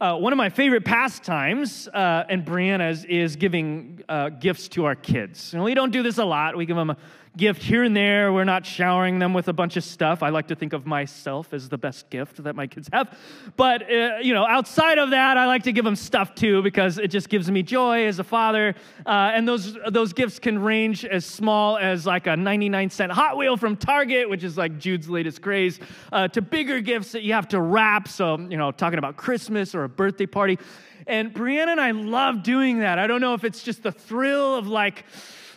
Uh, one of my favorite pastimes, uh, and Brianna's, is giving uh, gifts to our kids. And we don't do this a lot. We give them a gift here and there. We're not showering them with a bunch of stuff. I like to think of myself as the best gift that my kids have. But, uh, you know, outside of that, I like to give them stuff too because it just gives me joy as a father. Uh, and those, those gifts can range as small as like a 99 cent Hot Wheel from Target, which is like Jude's latest craze, uh, to bigger gifts that you have to wrap. So, you know, talking about Christmas or a birthday party. And Brianna and I love doing that. I don't know if it's just the thrill of like,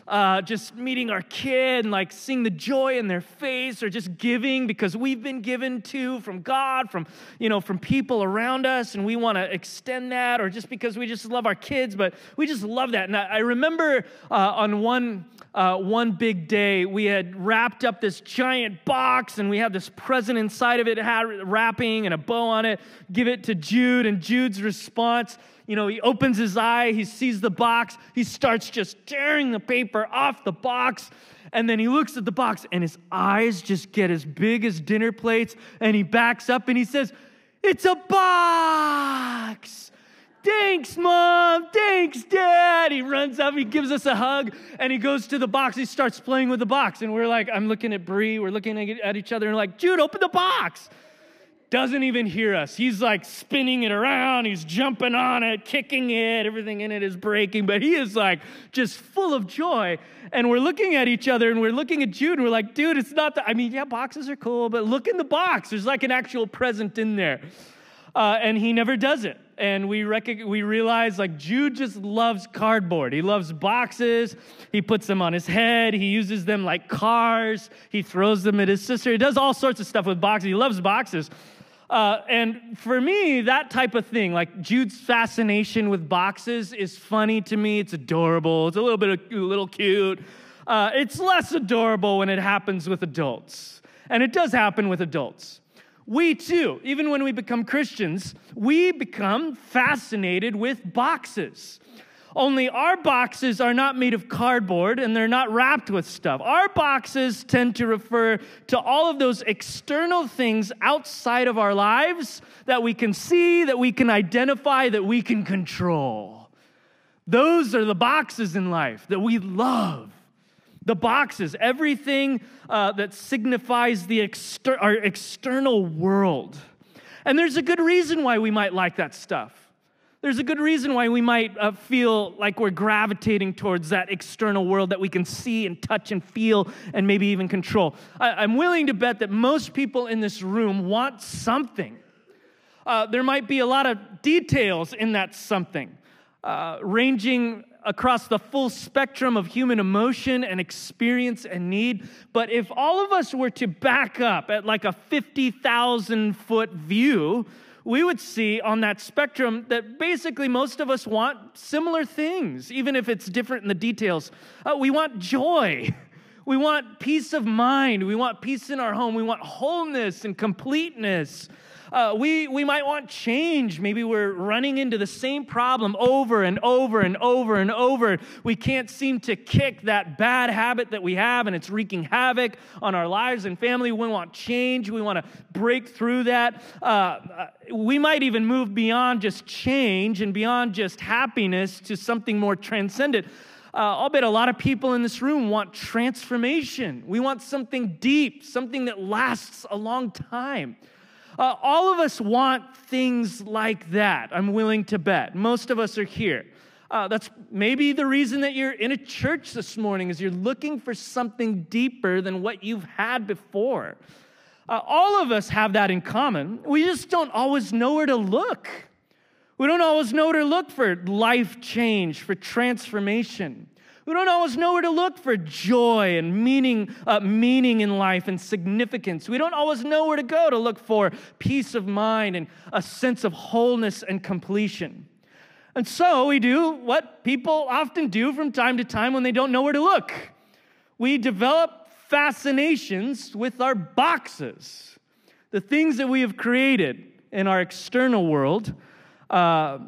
uh, just meeting our kid and like seeing the joy in their face or just giving because we've been given to from God, from, you know, from people around us and we want to extend that or just because we just love our kids, but we just love that. And I, remember uh, on one, uh, one big day, we had wrapped up this giant box and we had this present inside of it, it had wrapping and a bow on it, give it to Jude and Jude's response you know, he opens his eye, he sees the box, he starts just tearing the paper off the box. And then he looks at the box and his eyes just get as big as dinner plates. And he backs up and he says, It's a box. Thanks, mom. Thanks, dad. He runs up, he gives us a hug, and he goes to the box. He starts playing with the box. And we're like, I'm looking at Bree, we're looking at each other, and like, Jude, open the box doesn't even hear us. He's like spinning it around, he's jumping on it, kicking it, everything in it is breaking, but he is like just full of joy. And we're looking at each other and we're looking at Jude and we're like, dude, it's not that. I mean, yeah, boxes are cool, but look in the box. There's like an actual present in there. Uh, and he never does it. And we, rec- we realize like Jude just loves cardboard. He loves boxes. He puts them on his head. He uses them like cars. He throws them at his sister. He does all sorts of stuff with boxes. He loves boxes. Uh, and for me, that type of thing, like Jude's fascination with boxes, is funny to me. It's adorable. It's a little bit a little cute. Uh, it's less adorable when it happens with adults, and it does happen with adults. We too, even when we become Christians, we become fascinated with boxes. Only our boxes are not made of cardboard and they're not wrapped with stuff. Our boxes tend to refer to all of those external things outside of our lives that we can see, that we can identify, that we can control. Those are the boxes in life that we love. The boxes, everything uh, that signifies the exter- our external world. And there's a good reason why we might like that stuff there's a good reason why we might uh, feel like we're gravitating towards that external world that we can see and touch and feel and maybe even control. I, am willing to bet that most people in this room want something. Uh, there might be a lot of details in that something, uh, ranging across the full spectrum of human emotion and experience and need. But if all of us were to back up at like a 50,000 foot view, we would see on that spectrum that basically most of us want similar things, even if it's different in the details. Uh, we want joy. We want peace of mind. We want peace in our home. We want wholeness and completeness. Uh, we, we might want change. Maybe we're running into the same problem over and over and over and over. We can't seem to kick that bad habit that we have, and it's wreaking havoc on our lives and family. We want change. We want to break through that. Uh, uh, we might even move beyond just change and beyond just happiness to something more transcendent. Uh, I'll bet a lot of people in this room want transformation. We want something deep, something that lasts a long time. Uh, all of us want things like that, I'm willing to bet. Most of us are here. Uh, that's maybe the reason that you're in a church this morning is you're looking for something deeper than what you've had before. Uh, all of us have that in common. We just don't always know where to look. We don't always know where to look for life change, for transformation. We don't always know where to look for joy and meaning, uh, meaning in life and significance. We don't always know where to go to look for peace of mind and a sense of wholeness and completion. And so we do what people often do from time to time when they don't know where to look. We develop fascinations with our boxes, the things that we have created in our external world. Uh,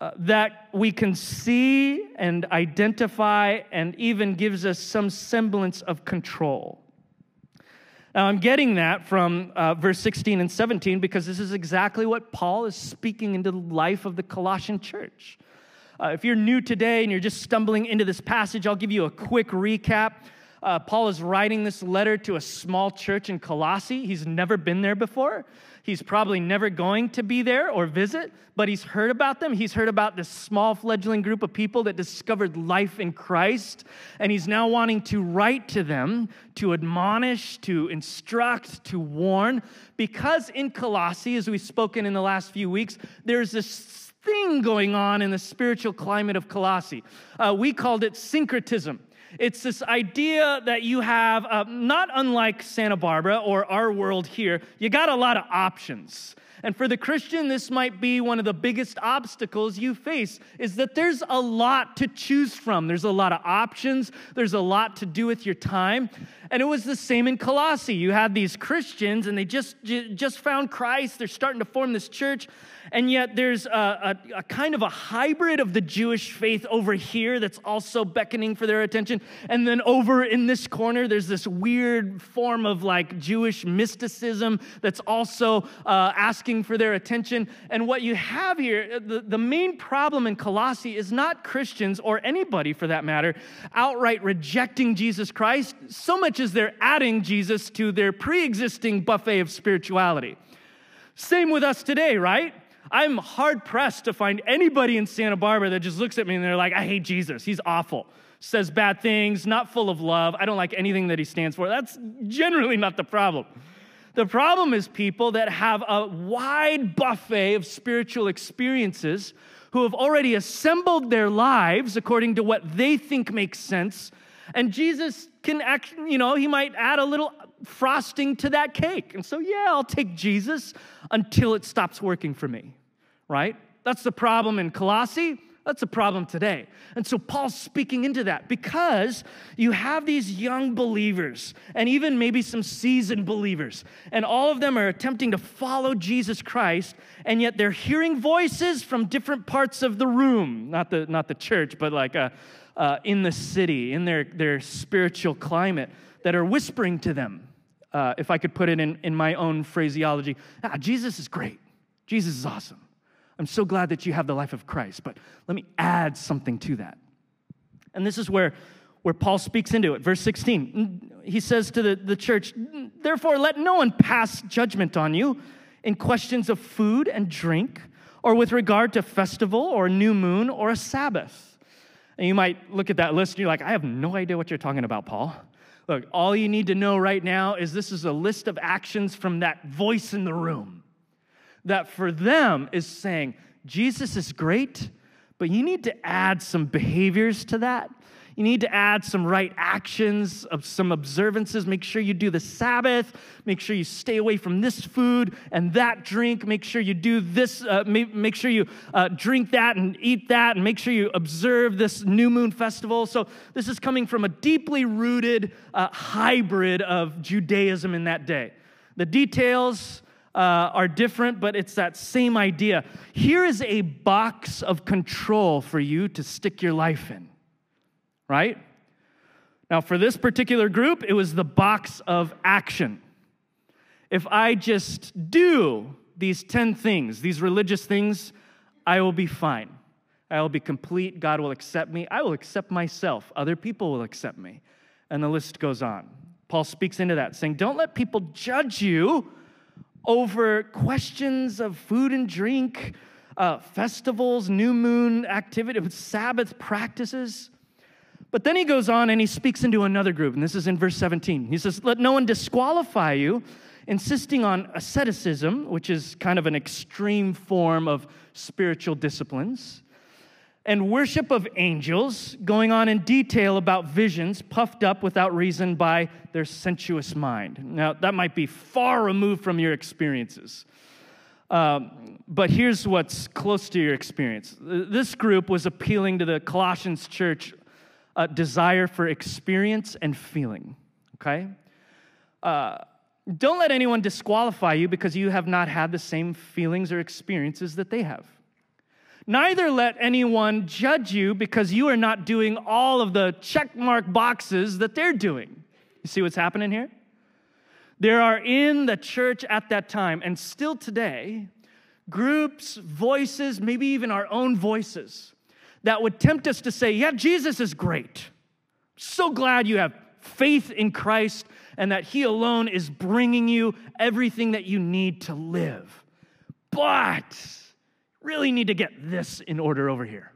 uh, that we can see and identify and even gives us some semblance of control. Now, I'm getting that from uh, verse 16 and 17 because this is exactly what Paul is speaking into the life of the Colossian church. Uh, if you're new today and you're just stumbling into this passage, I'll give you a quick recap. Uh, Paul is writing this letter to a small church in Colossae. He's never been there before. He's probably never going to be there or visit, but he's heard about them. He's heard about this small fledgling group of people that discovered life in Christ, and he's now wanting to write to them to admonish, to instruct, to warn, because in Colossae, as we've spoken in the last few weeks, there's this thing going on in the spiritual climate of Colossae. Uh, we called it syncretism. It's this idea that you have, uh, not unlike Santa Barbara or our world here, you got a lot of options. And for the Christian, this might be one of the biggest obstacles you face is that there's a lot to choose from. There's a lot of options, there's a lot to do with your time. And it was the same in Colossae. You had these Christians and they just just found Christ. They're starting to form this church and yet there's a, a, a, kind of a hybrid of the Jewish faith over here that's also beckoning for their attention. And then over in this corner, there's this weird form of like Jewish mysticism that's also uh, asking for their attention. And what you have here, the, the main problem in Colossae is not Christians or anybody for that matter outright rejecting Jesus Christ, so much as they're adding Jesus to their pre existing buffet of spirituality. Same with us today, right? I'm hard pressed to find anybody in Santa Barbara that just looks at me and they're like, I hate Jesus. He's awful. Says bad things, not full of love. I don't like anything that he stands for. That's generally not the problem. The problem is people that have a wide buffet of spiritual experiences who have already assembled their lives according to what they think makes sense. And Jesus can act, you know, he might add a little frosting to that cake. And so, yeah, I'll take Jesus until it stops working for me, right? That's the problem in Colossae. That's a problem today. And so Paul's speaking into that because you have these young believers and even maybe some seasoned believers, and all of them are attempting to follow Jesus Christ, and yet they're hearing voices from different parts of the room, not the, not the church, but like uh, uh, in the city, in their, their spiritual climate, that are whispering to them uh, if I could put it in, in my own phraseology, ah, Jesus is great. Jesus is awesome. I'm so glad that you have the life of Christ, but let me add something to that. And this is where, where Paul speaks into it. Verse 16, he says to the, the church, Therefore, let no one pass judgment on you in questions of food and drink, or with regard to festival, or new moon, or a Sabbath. And you might look at that list and you're like, I have no idea what you're talking about, Paul. Look, all you need to know right now is this is a list of actions from that voice in the room that for them is saying, Jesus is great, but you need to add some behaviors to that you need to add some right actions, of some observances. Make sure you do the Sabbath. Make sure you stay away from this food and that drink. Make sure you do this. Uh, make, sure you uh, drink that and eat that, and make sure you observe this new moon festival. So this is coming from a deeply rooted uh, hybrid of Judaism in that day. The details. Uh, are different, but it's that same idea. Here is a box of control for you to stick your life in right? Now, for this particular group, it was the box of action. If I just do these 10 things, these religious things, I will be fine. I will be complete. God will accept me. I will accept myself. Other people will accept me. And the list goes on. Paul speaks into that, saying, Don't let people judge you over questions of food and drink, uh, festivals, new moon activity, Sabbath practices. But then he goes on and he speaks into another group, and this is in verse 17. He says, Let no one disqualify you, insisting on asceticism, which is kind of an extreme form of spiritual disciplines, and worship of angels, going on in detail about visions puffed up without reason by their sensuous mind. Now, that might be far removed from your experiences. Um, but here's what's close to your experience. This group was appealing to the Colossians church uh, desire for experience and feeling, okay? Uh, don't let anyone disqualify you because you have not had the same feelings or experiences that they have. Neither let anyone judge you because you are not doing all of the checkmark boxes that they're doing. You see what's happening here? There are in the church at that time, and still today, groups, voices, maybe even our own voices, that would tempt us to say, Yeah, Jesus is great. So glad you have faith in Christ and that He alone is bringing you everything that you need to live. But really need to get this in order over here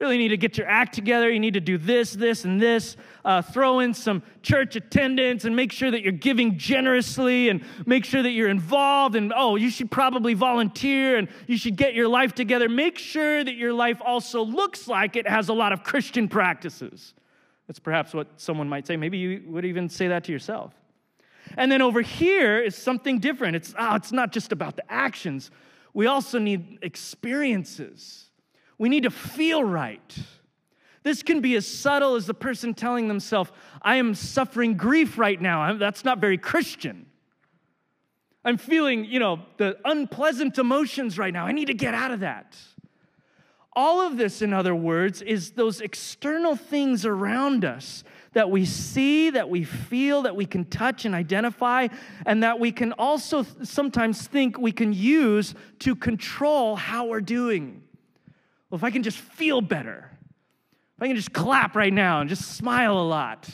really need to get your act together. You need to do this, this, and this. Uh, throw in some church attendance and make sure that you're giving generously and make sure that you're involved. And oh, you should probably volunteer and you should get your life together. Make sure that your life also looks like it has a lot of Christian practices. That's perhaps what someone might say. Maybe you would even say that to yourself. And then over here is something different. It's, oh, it's not just about the actions, we also need experiences we need to feel right. This can be as subtle as the person telling themselves, I am suffering grief right now. That's not very Christian. I'm feeling, you know, the unpleasant emotions right now. I need to get out of that. All of this, in other words, is those external things around us that we see, that we feel, that we can touch and identify, and that we can also sometimes think we can use to control how we're doing. Well, if I can just feel better, if I can just clap right now and just smile a lot,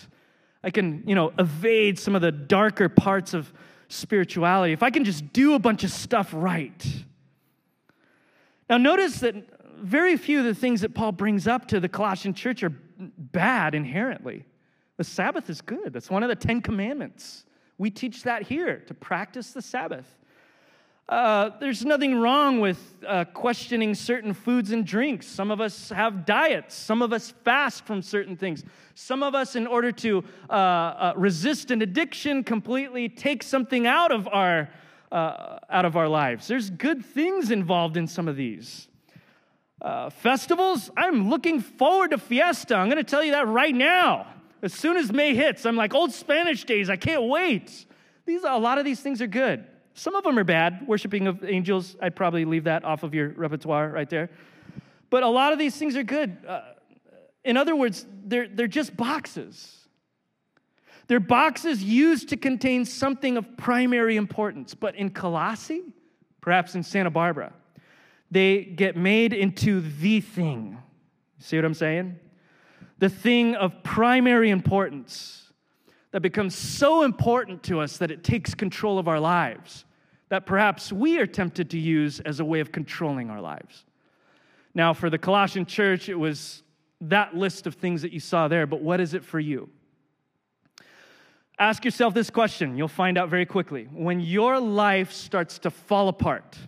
I can, you know, evade some of the darker parts of spirituality. If I can just do a bunch of stuff right. Now, notice that very few of the things that Paul brings up to the Colossian church are bad inherently. The Sabbath is good. That's one of the Ten Commandments. We teach that here to practice the Sabbath. Uh, there's nothing wrong with uh, questioning certain foods and drinks. Some of us have diets. Some of us fast from certain things. Some of us, in order to uh, uh resist an addiction, completely take something out of our uh, out of our lives. There's good things involved in some of these. festivals, I'm looking forward to Fiesta. I'm going to tell you that right now. As soon as May hits, I'm like, old Spanish days, I can't wait. These, a lot of these things are good. Some of them are bad. Worshiping of angels, I'd probably leave that off of your repertoire right there. But a lot of these things are good. Uh, in other words, they're, they're just boxes. They're boxes used to contain something of primary importance. But in Colossae, perhaps in Santa Barbara, they get made into the thing. See what I'm saying? The thing of primary importance that becomes so important to us that it takes control of our lives that perhaps we are tempted to use as a way of controlling our lives. Now, for the Colossian church, it was that list of things that you saw there, but what is it for you? Ask yourself this question, you'll find out very quickly. When your life starts to fall apart,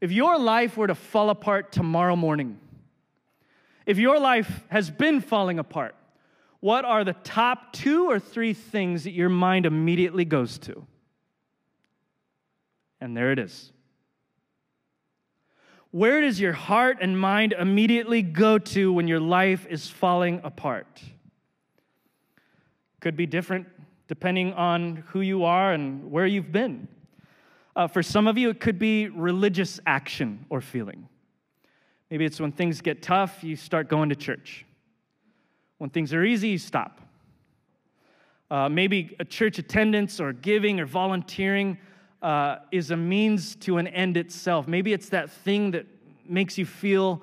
if your life were to fall apart tomorrow morning, if your life has been falling apart, what are the top two or three things that your mind immediately goes to? And there it is. Where does your heart and mind immediately go to when your life is falling apart? Could be different depending on who you are and where you've been. Uh, for some of you, it could be religious action or feeling. Maybe it's when things get tough, you start going to church. When things are easy, you stop. Uh, maybe a church attendance or giving or volunteering uh, is a means to an end itself. Maybe it's that thing that makes you feel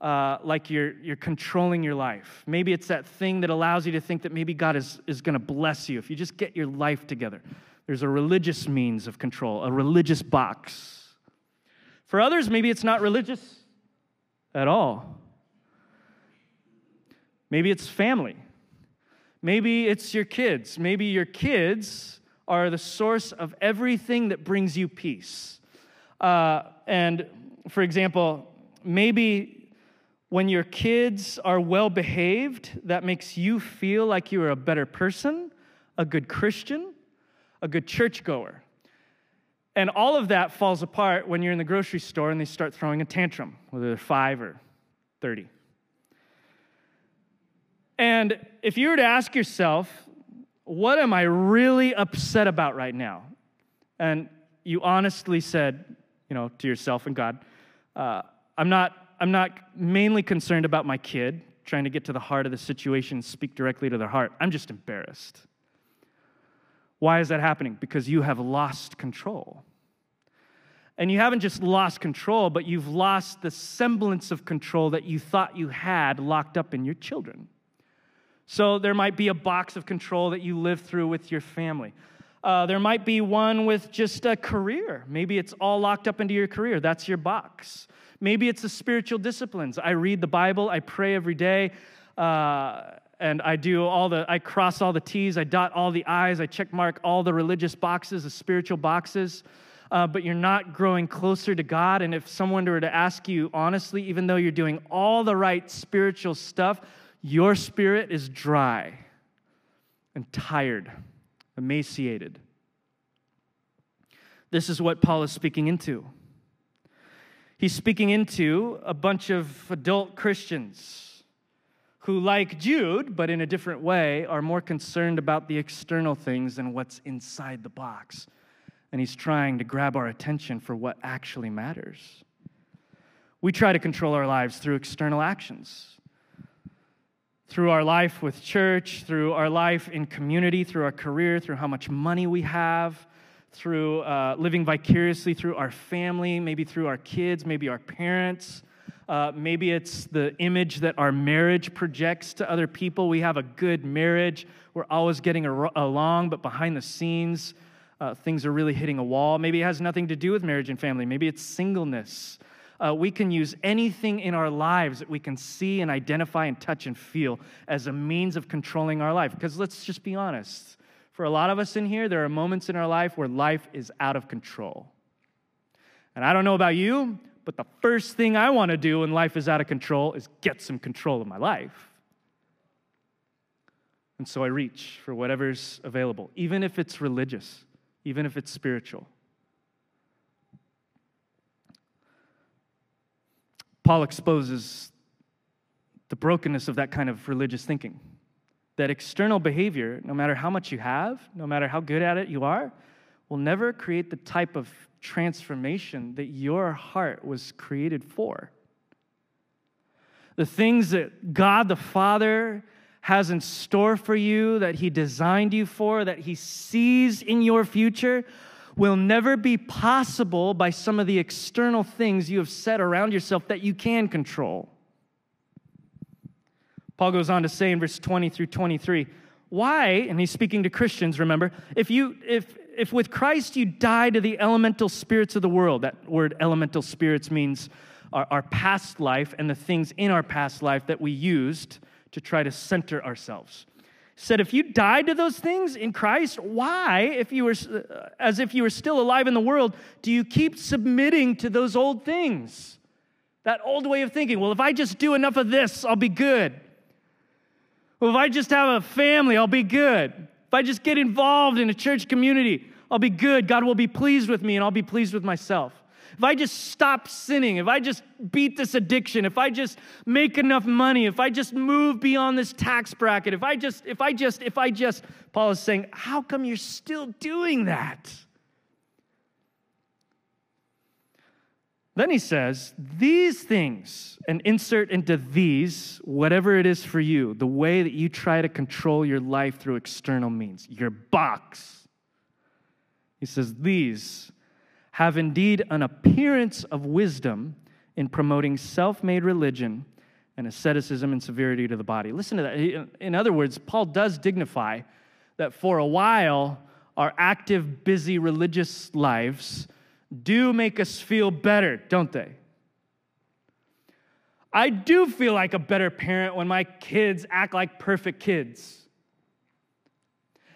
uh, like you're, you're controlling your life. Maybe it's that thing that allows you to think that maybe God is, is going to bless you if you just get your life together. There's a religious means of control, a religious box. For others, maybe it's not religious at all. Maybe it's family. Maybe it's your kids. Maybe your kids are the source of everything that brings you peace. Uh, and for example, maybe when your kids are well behaved, that makes you feel like you are a better person, a good Christian, a good churchgoer. And all of that falls apart when you're in the grocery store and they start throwing a tantrum, whether they're five or 30. And if you were to ask yourself, what am I really upset about right now? And you honestly said, you know, to yourself and God, uh, I'm not, I'm not mainly concerned about my kid, trying to get to the heart of the situation, speak directly to their heart. I'm just embarrassed. Why is that happening? Because you have lost control. And you haven't just lost control, but you've lost the semblance of control that you thought you had locked up in your children. So there might be a box of control that you live through with your family. Uh, there might be one with just a career. Maybe it's all locked up into your career. That's your box. Maybe it's the spiritual disciplines. I read the Bible, I pray every day, uh, and I do all the, I cross all the T's, I dot all the I's, I check mark all the religious boxes, the spiritual boxes. Uh, but you're not growing closer to God. And if someone were to ask you honestly, even though you're doing all the right spiritual stuff, your spirit is dry and tired, emaciated. This is what Paul is speaking into. He's speaking into a bunch of adult Christians who, like Jude, but in a different way, are more concerned about the external things than what's inside the box. And he's trying to grab our attention for what actually matters. We try to control our lives through external actions through our life with church, through our life in community, through our career, through how much money we have, through uh, living vicariously through our family, maybe through our kids, maybe our parents. Uh, maybe it's the image that our marriage projects to other people. We have a good marriage. We're always getting along, but behind the scenes, uh, things are really hitting a wall. Maybe it has nothing to do with marriage and family. Maybe it's singleness uh, we can use anything in our lives that we can see and identify and touch and feel as a means of controlling our life. Because let's just be honest. For a lot of us in here, there are moments in our life where life is out of control. And I don't know about you, but the first thing I want to do when life is out of control is get some control of my life. And so I reach for whatever's available, even if it's religious, even if it's spiritual. Paul exposes the brokenness of that kind of religious thinking. That external behavior, no matter how much you have, no matter how good at it you are, will never create the type of transformation that your heart was created for. The things that God the Father has in store for you, that He designed you for, that He sees in your future, will never be possible by some of the external things you have set around yourself that you can control. Paul goes on to say in verse 20 through 23, why, and he's speaking to Christians, remember, if you if if with Christ you die to the elemental spirits of the world, that word elemental spirits means our, our past life and the things in our past life that we used to try to center ourselves said, if you died to those things in Christ, why, if you were, uh, as if you were still alive in the world, do you keep submitting to those old things? That old way of thinking, well, if I just do enough of this, I'll be good. Well, if I just have a family, I'll be good. If I just get involved in a church community, I'll be good. God will be pleased with me and I'll be pleased with myself if I just stop sinning, if I just beat this addiction, if I just make enough money, if I just move beyond this tax bracket, if I just, if I just, if I just, Paul is saying, how come you're still doing that? Then he says, These things, and insert into these whatever it is for you, the way that you try to control your life through external means, your box. He says, These have indeed an appearance of wisdom in promoting self made religion and asceticism and severity to the body. Listen to that. In other words, Paul does dignify that for a while, our active, busy religious lives do make us feel better, don't they? I do feel like a better parent when my kids act like perfect kids.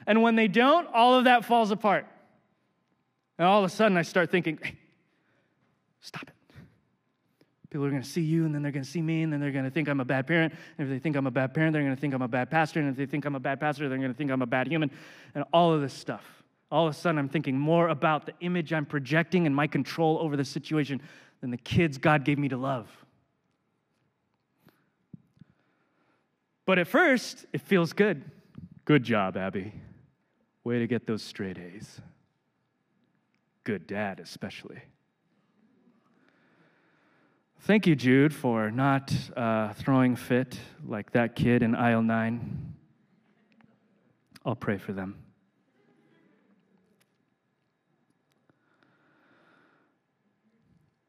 And when they don't, all of that falls apart. And all of a sudden, I start thinking, hey, stop it. People are going to see you, and then they're going to see me, and then they're going to think I'm a bad parent. And if they think I'm a bad parent, they're going to think I'm a bad pastor. And if they think I'm a bad pastor, they're going to think I'm a bad human. And all of this stuff. All of a sudden, I'm thinking more about the image I'm projecting and my control over the situation than the kids God gave me to love. But at first, it feels good. Good job, Abby. Way to get those straight A's good dad, especially. Thank you, Jude, for not uh, throwing fit like that kid in aisle nine. I'll pray for them.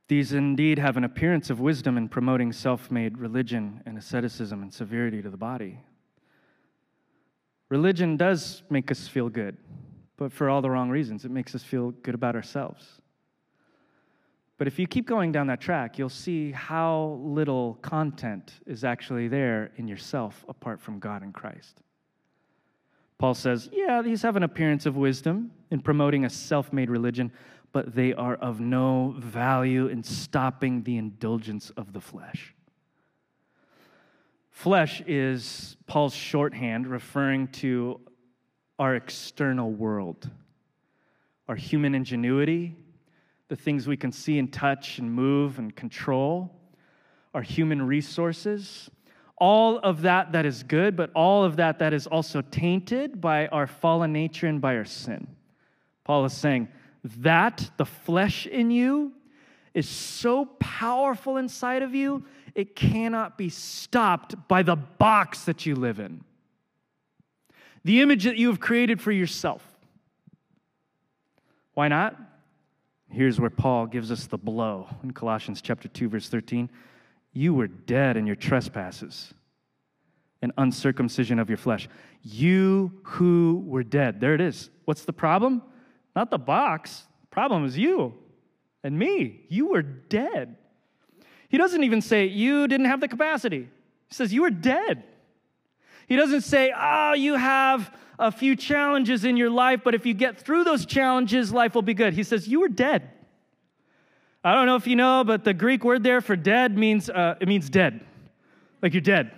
These indeed have an appearance of wisdom in promoting self made religion and asceticism and severity to the body. Religion does make us feel good, but for all the wrong reasons. It makes us feel good about ourselves. But if you keep going down that track, you'll see how little content is actually there in yourself apart from God and Christ. Paul says, yeah, these have an appearance of wisdom in promoting a self made religion, but they are of no value in stopping the indulgence of the flesh. Flesh is Paul's shorthand referring to our external world, our human ingenuity, the things we can see and touch and move and control, our human resources, all of that that is good, but all of that that is also tainted by our fallen nature and by our sin. Paul is saying that the flesh in you is so powerful inside of you, it cannot be stopped by the box that you live in. The image that you have created for yourself. Why not? Here's where Paul gives us the blow in Colossians chapter 2 verse 13. You were dead in your trespasses and uncircumcision of your flesh. You who were dead. There it is. What's the problem? Not the box. The problem is you and me. You were dead. He doesn't even say you didn't have the capacity. He says you were dead. He doesn't say, oh, you have a few challenges in your life, but if you get through those challenges, life will be good. He says, you were dead. I don't know if you know, but the Greek word there for dead means uh, it means dead, like you're dead.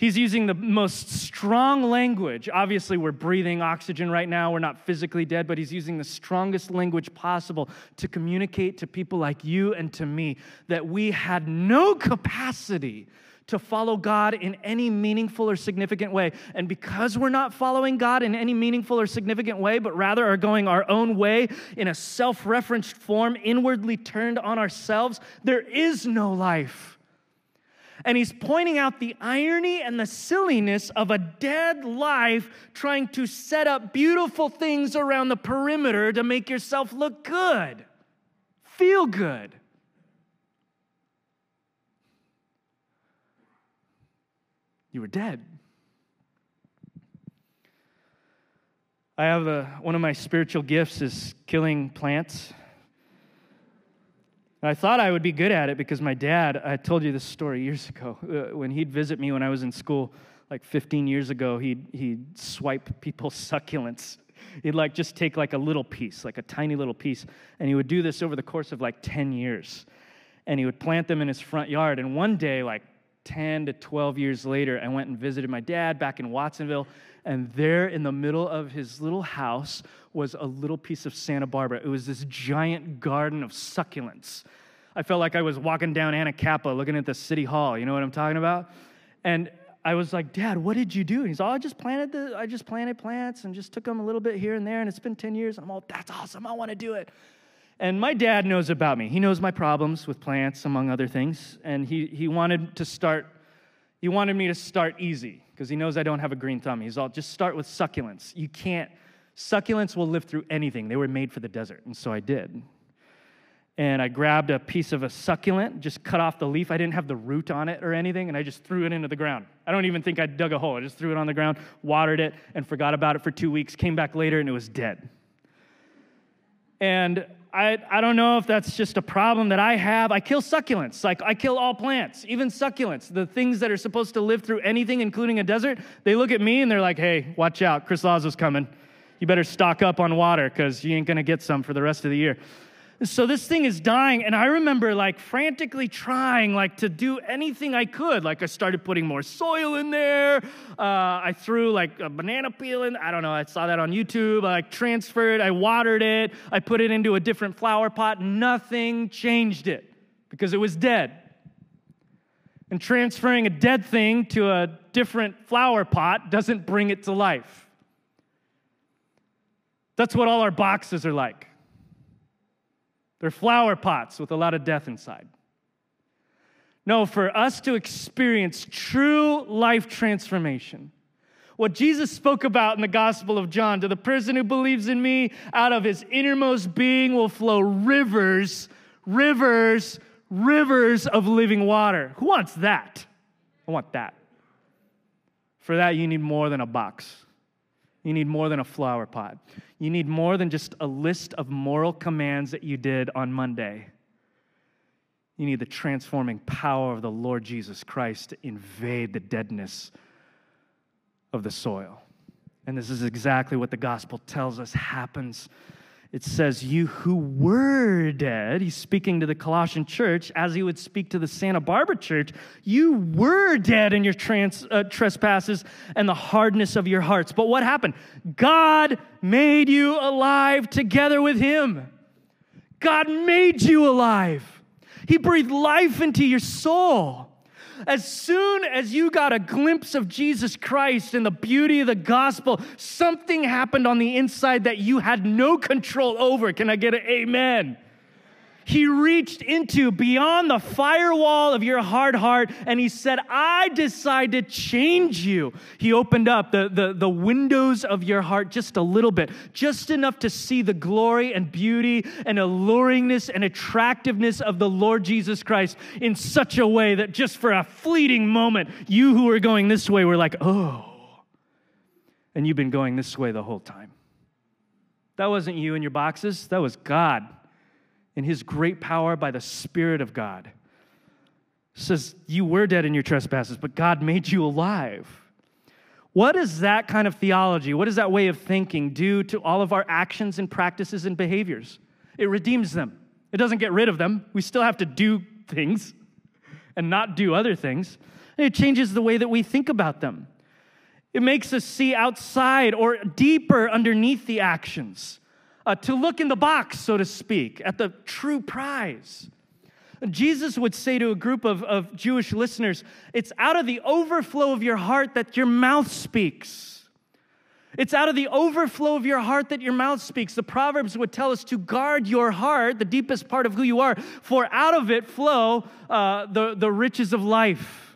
He's using the most strong language. Obviously, we're breathing oxygen right now. We're not physically dead, but he's using the strongest language possible to communicate to people like you and to me that we had no capacity to follow God in any meaningful or significant way. And because we're not following God in any meaningful or significant way, but rather are going our own way in a self referenced form, inwardly turned on ourselves, there is no life. And he's pointing out the irony and the silliness of a dead life trying to set up beautiful things around the perimeter to make yourself look good, feel good. You were dead. I have a, one of my spiritual gifts is killing plants. I thought I would be good at it because my dad, I told you this story years ago, uh, when he'd visit me when I was in school, like 15 years ago, he'd, he'd swipe people's succulents. He'd like just take like a little piece, like a tiny little piece, and he would do this over the course of like 10 years. And he would plant them in his front yard. And one day, like 10 to 12 years later, I went and visited my dad back in Watsonville, and there in the middle of his little house was a little piece of Santa Barbara. It was this giant garden of succulents. I felt like I was walking down Anacapa looking at the city hall. You know what I'm talking about? And I was like, Dad, what did you do? And he's, oh, I just planted the, I just planted plants and just took them a little bit here and there, and it's been 10 years. And I'm all, that's awesome. I want to do it. And my dad knows about me. He knows my problems with plants, among other things. And he, he wanted to start, he wanted me to start easy because he knows I don't have a green thumb. He's all, just start with succulents. You can't, succulents will live through anything. They were made for the desert. And so I did. And I grabbed a piece of a succulent, just cut off the leaf. I didn't have the root on it or anything, and I just threw it into the ground. I don't even think I dug a hole. I just threw it on the ground, watered it, and forgot about it for two weeks. Came back later, and it was dead. And I, I don't know if that's just a problem that I have. I kill succulents. Like, I kill all plants, even succulents. The things that are supposed to live through anything, including a desert, they look at me and they're like, hey, watch out. Chris Lazo's coming. You better stock up on water because you ain't going to get some for the rest of the year so this thing is dying and i remember like frantically trying like to do anything i could. Like i started putting more soil in there. Uh, i threw like a banana peel in i don't know i saw that on youtube. I like, transferred i watered it. I put it into a different flower pot. Nothing changed it because it was dead. And transferring a dead thing to a different flower pot doesn't bring it to life. That's what all our boxes are like they're flower pots with a lot of death inside. No, for us to experience true life transformation, What Jesus spoke about in the Gospel of John to the person who believes in me, out of his innermost being will flow rivers, rivers, rivers of living water. Who wants that? I want that. For that, you need more than a box. You need more than a flower pot. You need more than just a list of moral commands that you did on Monday. You need the transforming power of the Lord Jesus Christ to invade the deadness of the soil. And this is exactly what the gospel tells us happens it says, You who were dead, he's speaking to the Colossian church as he would speak to the Santa Barbara church, you were dead in your trans, uh, trespasses and the hardness of your hearts. But what happened? God made you alive together with him. God made you alive. He breathed life into your soul. As soon as you got a glimpse of Jesus Christ and the beauty of the gospel, something happened on the inside that you had no control over. Can I get an amen? He reached into beyond the firewall of your hard heart and he said, I decide to change you. He opened up the, the, the windows of your heart just a little bit, just enough to see the glory and beauty and alluringness and attractiveness of the Lord Jesus Christ in such a way that just for a fleeting moment, you who were going this way were like, oh. And you've been going this way the whole time. That wasn't you in your boxes, that was God in his great power by the Spirit of God. says, You were dead in your trespasses, but God made you alive. What does that kind of theology, what does that way of thinking do to all of our actions and practices and behaviors? It redeems them. It doesn't get rid of them. We still have to do things and not do other things. It changes the way that we think about them. It makes us see outside or deeper underneath the actions uh, to look in the box, so to speak, at the true prize. Jesus would say to a group of, of Jewish listeners, It's out of the overflow of your heart that your mouth speaks. It's out of the overflow of your heart that your mouth speaks. The Proverbs would tell us to guard your heart, the deepest part of who you are, for out of it flow uh, the, the riches of life.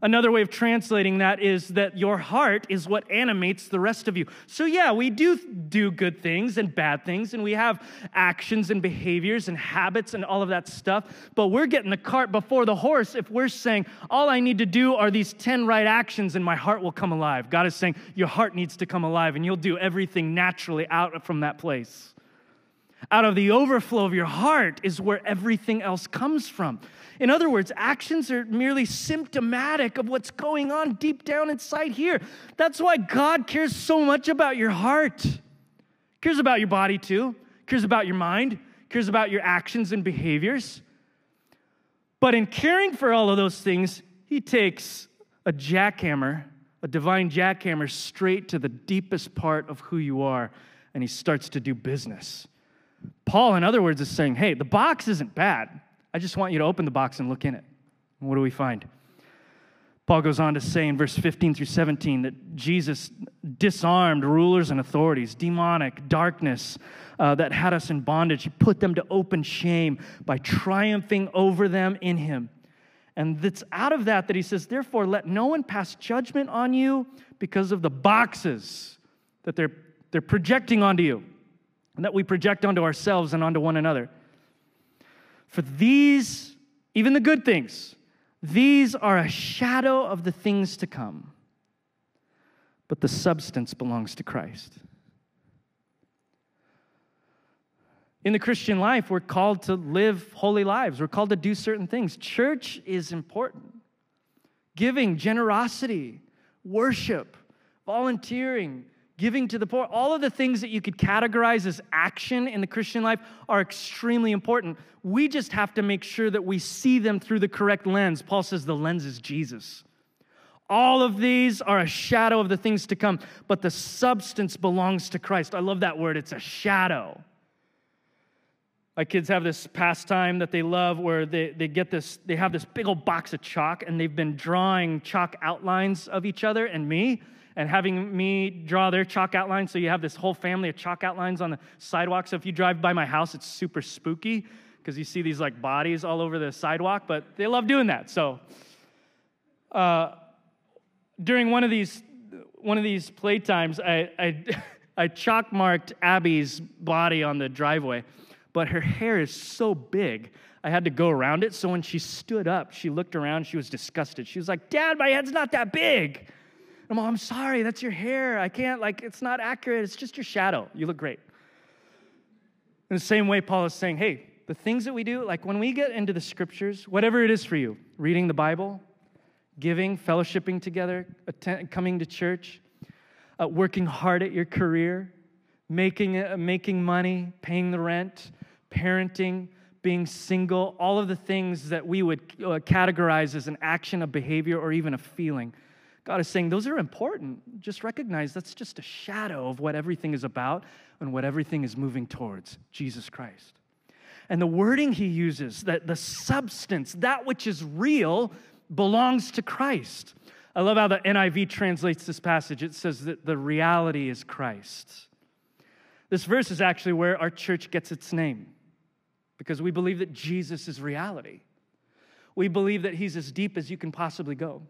Another way of translating that is that your heart is what animates the rest of you. So, yeah, we do do good things and bad things, and we have actions and behaviors and habits and all of that stuff, but we're getting the cart before the horse if we're saying, all I need to do are these 10 right actions and my heart will come alive. God is saying, your heart needs to come alive, and you'll do everything naturally out from that place. Out of the overflow of your heart is where everything else comes from. In other words, actions are merely symptomatic of what's going on deep down inside here. That's why God cares so much about your heart. Cares about your body too. Cares about your mind. Cares about your actions and behaviors. But in caring for all of those things, he takes a jackhammer, a divine jackhammer, straight to the deepest part of who you are, and he starts to do business. Paul, in other words, is saying, hey, the box isn't bad. I just want you to open the box and look in it. what do we find? Paul goes on to say in verse 15 through 17 that Jesus disarmed rulers and authorities, demonic darkness uh, that had us in bondage. He put them to open shame by triumphing over them in Him. And it's out of that that he says, Therefore, let no one pass judgment on you because of the boxes that they're, they're projecting onto you that we project onto ourselves and onto one another. For these, even the good things, these are a shadow of the things to come, but the substance belongs to Christ. In the Christian life, we're called to live holy lives. We're called to do certain things. Church is important. Giving, generosity, worship, volunteering, giving to the poor, all of the things that you could categorize as action in the Christian life are extremely important. We just have to make sure that we see them through the correct lens. Paul says the lens is Jesus. All of these are a shadow of the things to come, but the substance belongs to Christ. I love that word, it's a shadow. My kids have this pastime that they love where they, they get this, they have this big old box of chalk and they've been drawing chalk outlines of each other and me and having me draw their chalk outlines. So you have this whole family of chalk outlines on the sidewalk. So if you drive by my house, it's super spooky because you see these like bodies all over the sidewalk, but they love doing that. So uh, during one of these one of these playtimes, I, I, I chalk marked Abby's body on the driveway, but her hair is so big, I had to go around it. So when she stood up, she looked around, she was disgusted. She was like, Dad, my head's not that big. I'm, like, I'm sorry, that's your hair. I can't, like, it's not accurate. It's just your shadow. You look great. In the same way, Paul is saying, hey, the things that we do, like when we get into the scriptures, whatever it is for you, reading the Bible, giving, fellowshipping together, attend, coming to church, uh, working hard at your career, making, uh, making money, paying the rent, parenting, being single, all of the things that we would uh, categorize as an action, a behavior, or even a feeling. God is saying those are important. Just recognize that's just a shadow of what everything is about and what everything is moving towards Jesus Christ. And the wording he uses, that the substance, that which is real, belongs to Christ. I love how the NIV translates this passage. It says that the reality is Christ. This verse is actually where our church gets its name because we believe that Jesus is reality. We believe that he's as deep as you can possibly go.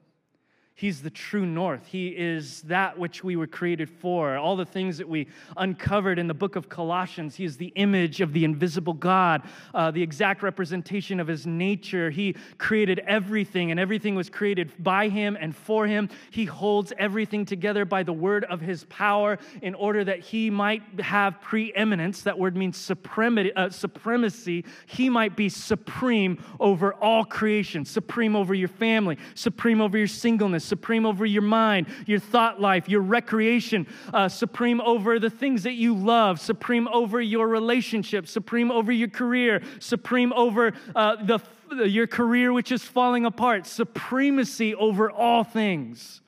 He's the true north. He is that which we were created for. All the things that we uncovered in the book of Colossians. He is the image of the invisible God, uh, the exact representation of his nature. He created everything, and everything was created by him and for him. He holds everything together by the word of his power in order that he might have preeminence. That word means supremacy. Uh, supremacy. He might be supreme over all creation, supreme over your family, supreme over your singleness supreme over your mind, your thought life, your recreation, uh, supreme over the things that you love, supreme over your relationship, supreme over your career, supreme over uh, the, your career which is falling apart, supremacy over all things.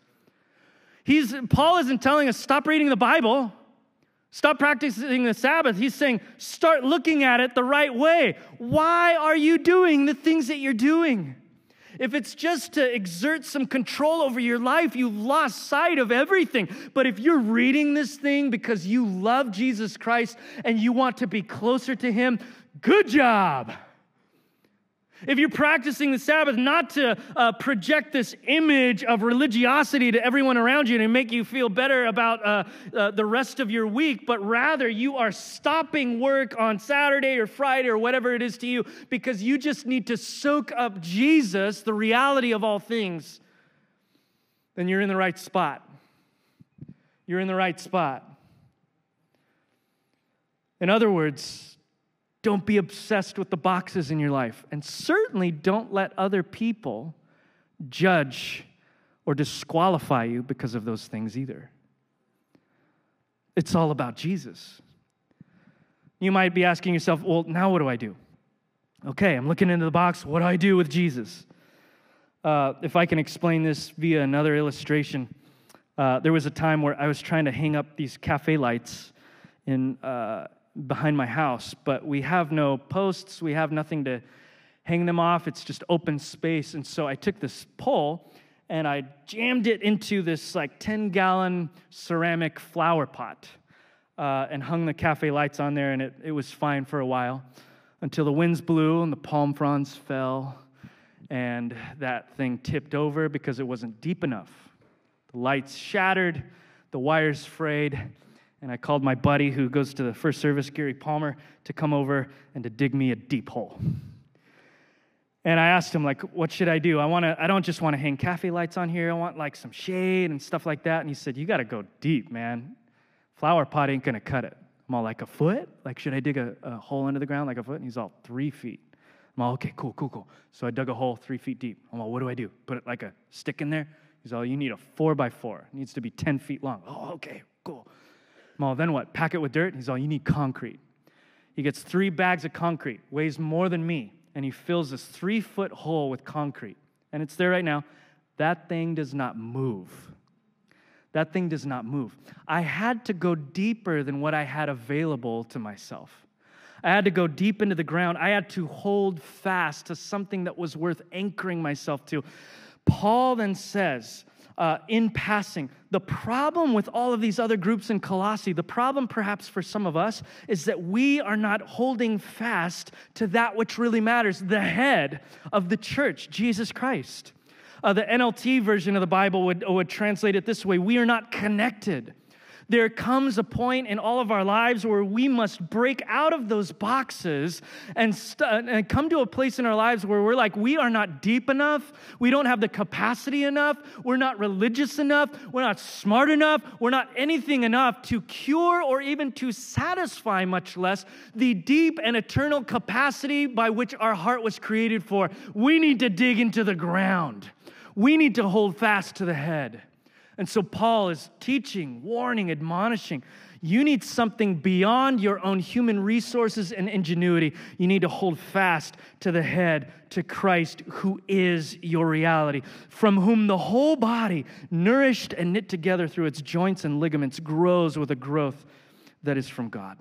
He's, Paul isn't telling us stop reading the Bible. Stop practicing the Sabbath. He's saying, start looking at it the right way. Why are you doing the things that you're doing? If it's just to exert some control over your life, you've lost sight of everything. But if you're reading this thing because you love Jesus Christ and you want to be closer to Him, good job. If you're practicing the Sabbath not to uh, project this image of religiosity to everyone around you and make you feel better about uh, uh, the rest of your week, but rather you are stopping work on Saturday or Friday or whatever it is to you because you just need to soak up Jesus, the reality of all things, then you're in the right spot. You're in the right spot. In other words, don't be obsessed with the boxes in your life. And certainly don't let other people judge or disqualify you because of those things either. It's all about Jesus. You might be asking yourself, well, now what do I do? Okay, I'm looking into the box. What do I do with Jesus? Uh, if I can explain this via another illustration, uh, there was a time where I was trying to hang up these cafe lights in. Uh, behind my house, but we have no posts, we have nothing to hang them off. It's just open space. And so I took this pole and I jammed it into this like 10 gallon ceramic flower pot uh, and hung the cafe lights on there, and it, it was fine for a while until the winds blew and the palm fronds fell and that thing tipped over because it wasn't deep enough. The lights shattered, the wires frayed, and I called my buddy who goes to the first service, Gary Palmer, to come over and to dig me a deep hole. And I asked him, like, what should I do? I want to, I don't just want to hang cafe lights on here. I want like some shade and stuff like that. And he said, You got to go deep, man. Flower pot ain't gonna cut it. I'm all like, a foot? Like, should I dig a, a hole into the ground like a foot? And he's all three feet. I'm all, okay, cool, cool, cool. So I dug a hole three feet deep. I'm all, what do I do? Put it like a stick in there? He's all, you need a four by four. It needs to be 10 feet long. Oh, okay, cool. Well, then what? Pack it with dirt? He's all, you need concrete. He gets three bags of concrete, weighs more than me, and he fills this three foot hole with concrete. And it's there right now. That thing does not move. That thing does not move. I had to go deeper than what I had available to myself. I had to go deep into the ground. I had to hold fast to something that was worth anchoring myself to. Paul then says, uh, in passing. The problem with all of these other groups in Colossae, the problem perhaps for some of us, is that we are not holding fast to that which really matters the head of the church, Jesus Christ. Uh, the NLT version of the Bible would, would translate it this way We are not connected there comes a point in all of our lives where we must break out of those boxes and, st- and come to a place in our lives where we're like, we are not deep enough. We don't have the capacity enough. We're not religious enough. We're not smart enough. We're not anything enough to cure or even to satisfy, much less the deep and eternal capacity by which our heart was created for. We need to dig into the ground. We need to hold fast to the head. And so Paul is teaching, warning, admonishing. You need something beyond your own human resources and ingenuity. You need to hold fast to the head, to Christ, who is your reality, from whom the whole body, nourished and knit together through its joints and ligaments, grows with a growth that is from God.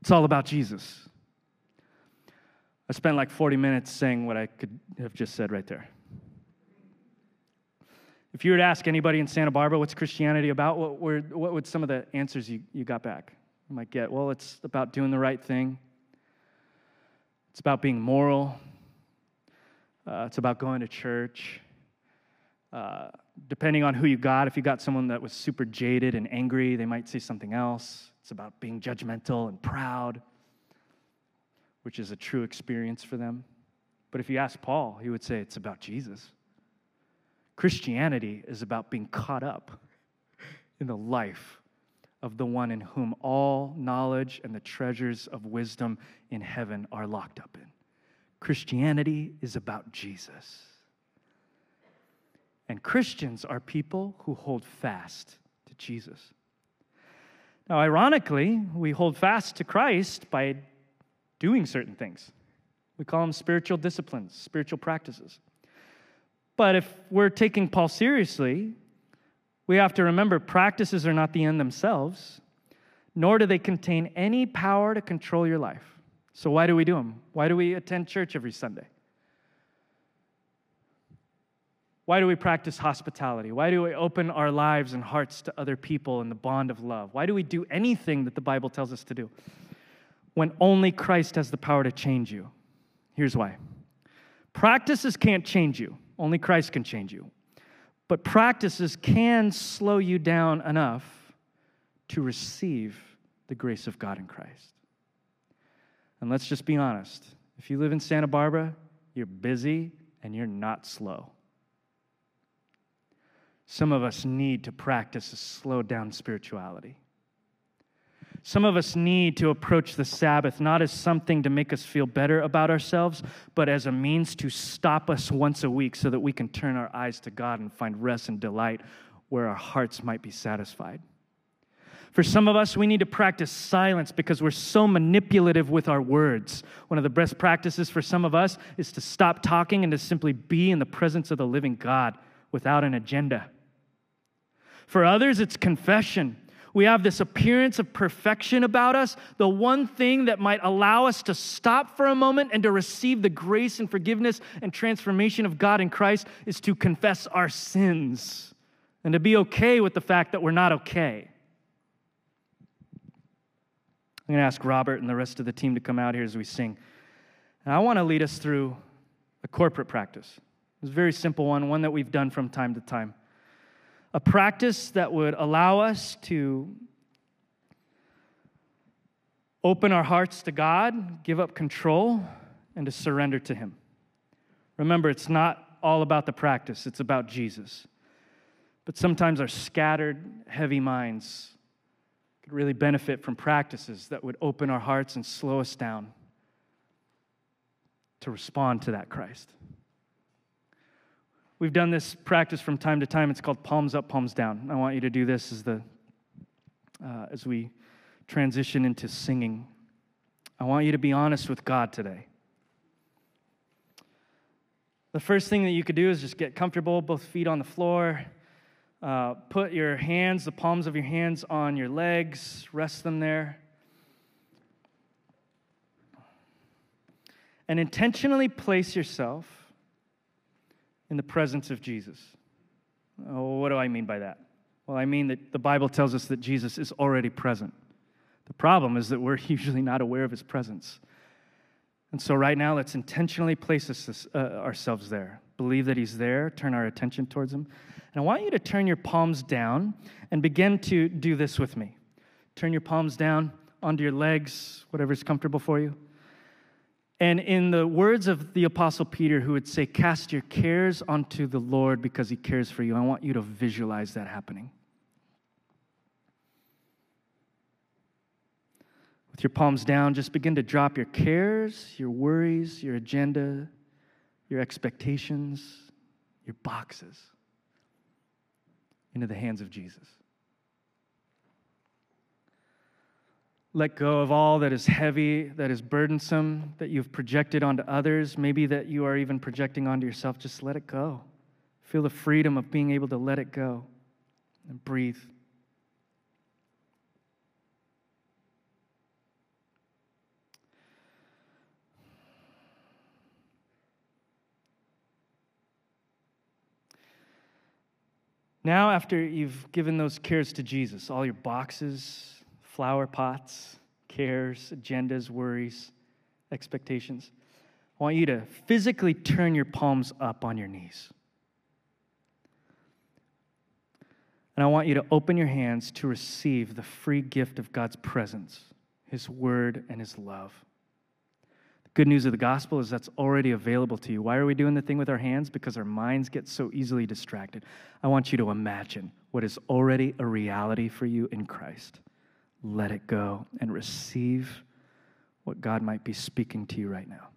It's all about Jesus. I spent like 40 minutes saying what I could have just said right there. If you were to ask anybody in Santa Barbara, what's Christianity about, what, were, what would some of the answers you, you got back? You might get, well, it's about doing the right thing, it's about being moral, uh, it's about going to church. Uh, depending on who you got, if you got someone that was super jaded and angry, they might say something else. It's about being judgmental and proud, which is a true experience for them. But if you ask Paul, he would say it's about Jesus. Christianity is about being caught up in the life of the one in whom all knowledge and the treasures of wisdom in heaven are locked up in. Christianity is about Jesus. And Christians are people who hold fast to Jesus. Now, ironically, we hold fast to Christ by doing certain things. We call them spiritual disciplines, spiritual practices. But if we're taking Paul seriously, we have to remember practices are not the end themselves, nor do they contain any power to control your life. So, why do we do them? Why do we attend church every Sunday? Why do we practice hospitality? Why do we open our lives and hearts to other people in the bond of love? Why do we do anything that the Bible tells us to do? When only Christ has the power to change you. Here's why practices can't change you. Only Christ can change you. But practices can slow you down enough to receive the grace of God in Christ. And let's just be honest if you live in Santa Barbara, you're busy and you're not slow. Some of us need to practice a slow down spirituality. Some of us need to approach the Sabbath not as something to make us feel better about ourselves, but as a means to stop us once a week so that we can turn our eyes to God and find rest and delight where our hearts might be satisfied. For some of us, we need to practice silence because we're so manipulative with our words. One of the best practices for some of us is to stop talking and to simply be in the presence of the living God without an agenda. For others, it's confession. We have this appearance of perfection about us. The one thing that might allow us to stop for a moment and to receive the grace and forgiveness and transformation of God in Christ is to confess our sins and to be okay with the fact that we're not okay. I'm going to ask Robert and the rest of the team to come out here as we sing. And I want to lead us through a corporate practice. It's a very simple one, one that we've done from time to time a practice that would allow us to open our hearts to God, give up control, and to surrender to Him. Remember, it's not all about the practice, it's about Jesus. But sometimes our scattered, heavy minds could really benefit from practices that would open our hearts and slow us down to respond to that Christ. We've done this practice from time to time. It's called palms up, palms down. I want you to do this as, the, uh, as we transition into singing. I want you to be honest with God today. The first thing that you could do is just get comfortable, both feet on the floor. Uh, put your hands, the palms of your hands, on your legs, rest them there. And intentionally place yourself in the presence of Jesus. Oh, what do I mean by that? Well, I mean that the Bible tells us that Jesus is already present. The problem is that we're usually not aware of his presence. And so, right now, let's intentionally place us, uh, ourselves there. Believe that He's there, turn our attention towards Him. And I want you to turn your palms down and begin to do this with me. Turn your palms down onto your legs, whatever's comfortable for you. And in the words of the Apostle Peter, who would say, Cast your cares onto the Lord because He cares for you, I want you to visualize that happening. With your palms down, just begin to drop your cares, your worries, your agenda, your expectations, your boxes into the hands of Jesus. Let go of all that is heavy, that is burdensome, that you've projected onto others, maybe that you are even projecting onto yourself. Just let it go. Feel the freedom of being able to let it go and breathe. Now, after you've given those cares to Jesus, all your boxes, flower pots, cares, agendas, worries, expectations, I want you to physically turn your palms up on your knees. And I want you to open your hands to receive the free gift of God's presence, His word, and His love. The good news of the gospel is that's already available to you. Why are we doing the thing with our hands? Because our minds get so easily distracted. I want you to imagine what is already a reality for you in Christ. Let it go and receive what God might be speaking to you right now.